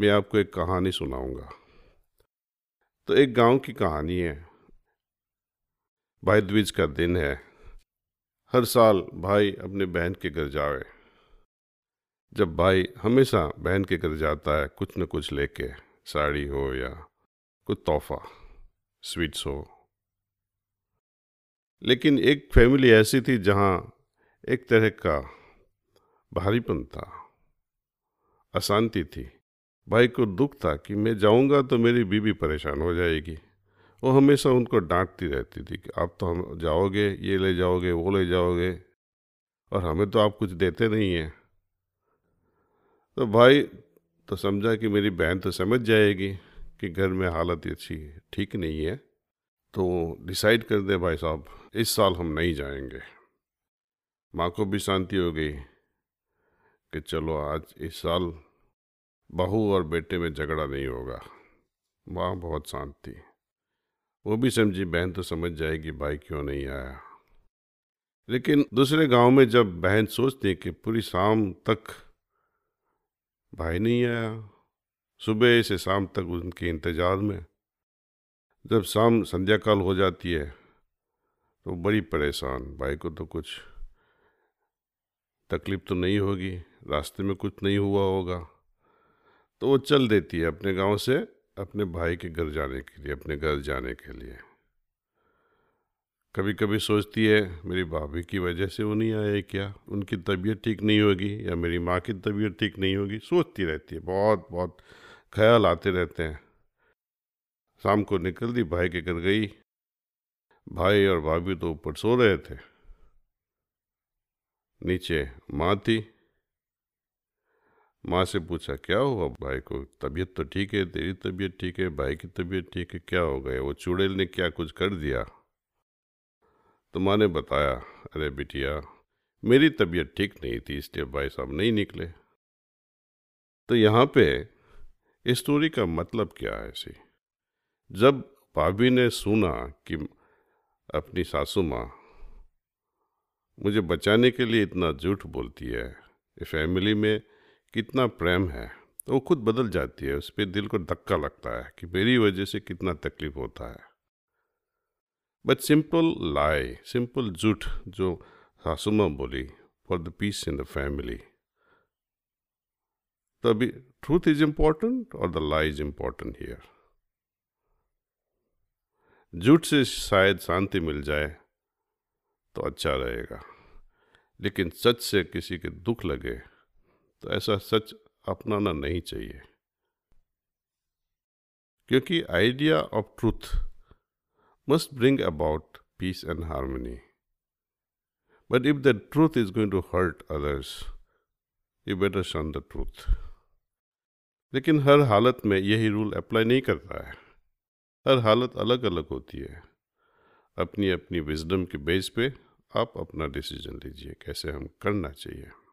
मैं आपको एक कहानी सुनाऊँगा। तो एक गाँव की कहानी है। भाई द्विज का दिन है। हर साल भाई अपने बहन के घर जावे। जब भाई हमेशा बहन के घर जाता है, कुछ न कुछ लेके, साड़ी हो या कुछ तोहफा, स्वीट्स हो। लेकिन एक फैमिली ऐसी थी जहाँ एक तरह का भारीपन था, अशांति थी। भाई को दुख था कि मैं जाऊँगा तो मेरी बीवी परेशान हो जाएगी। वो हमेशा उनको डांटती रहती थी कि आप तो हम जाओगे, ये ले जाओगे, वो ले जाओगे, और हमें तो आप कुछ देते नहीं हैं। तो भाई तो समझा कि मेरी बहन तो समझ जाएगी कि घर में हालत अच्छी ठीक नहीं है तो डिसाइड कर दे भाई साहब, इस साल हम नहीं जाएँगे। माँ को भी शांति हो गई कि चलो आज इस साल बहू और बेटे में झगड़ा नहीं होगा। माँ बहुत शांत वो भी समझी, बहन तो समझ जाएगी, भाई क्यों नहीं आया। लेकिन दूसरे गाँव में जब बहन सोचती कि पूरी शाम तक भाई नहीं आया, सुबह से शाम तक उनके इंतज़ार में, जब शाम संध्या काल हो जाती है तो बड़ी परेशान। भाई को तो कुछ तकलीफ़ तो नहीं होगी, रास्ते में कुछ नहीं हुआ होगा। तो वो चल देती है अपने गाँव से, अपने भाई के घर जाने के लिए, अपने घर जाने के लिए। कभी कभी सोचती है, मेरी भाभी की वजह से वो नहीं आए क्या? उनकी तबीयत ठीक नहीं होगी या मेरी माँ की तबीयत ठीक नहीं होगी? सोचती रहती है बहुत बहुत ख्याल आते रहते हैं। शाम को निकल दी, भाई के घर गई। भाई और भाभी तो ऊपर सो रहे थे। नीचे माँ थी। माँ से पूछा, क्या हुआ भाई को? तबीयत तो ठीक है, तेरी तबीयत ठीक है, भाई की तबीयत ठीक है, क्या हो गया? वो चुड़ैल ने क्या कुछ कर दिया? तो माँ ने बताया, अरे बिटिया, मेरी तबीयत ठीक नहीं थी, इसलिए भाई साहब नहीं निकले। तो यहाँ पे स्टोरी का मतलब क्या है ऐसी? जब भाभी ने सुना कि अपनी सासू माँ मुझे बचाने के लिए इतना झूठ बोलती है फैमिली में कितना प्रेम है तो वो खुद बदल जाती है उस पर दिल को धक्का लगता है कि मेरी वजह से कितना तकलीफ़ होता है। बट सिंपल लाई सिंपल झूठ, जो सासुमा बोली for the peace in the family तो अभी ट्रूथ इज़ इम्पोर्टेंट और the lie is important here झूठ से शायद शांति मिल जाए तो अच्छा रहेगा। लेकिन सच से किसी के दुख लगे तो ऐसा सच अपनाना नहीं चाहिए। क्योंकि idea of truth must bring about peace and harmony but if the truth is going to hurt others you better shun the truth लेकिन हर हालत में यही रूल अप्लाई नहीं करता है। हर हालत अलग अलग होती है। अपनी अपनी विजडम के बेस पे आप अपना डिसीज़न लीजिए, कैसे हम करना चाहिए।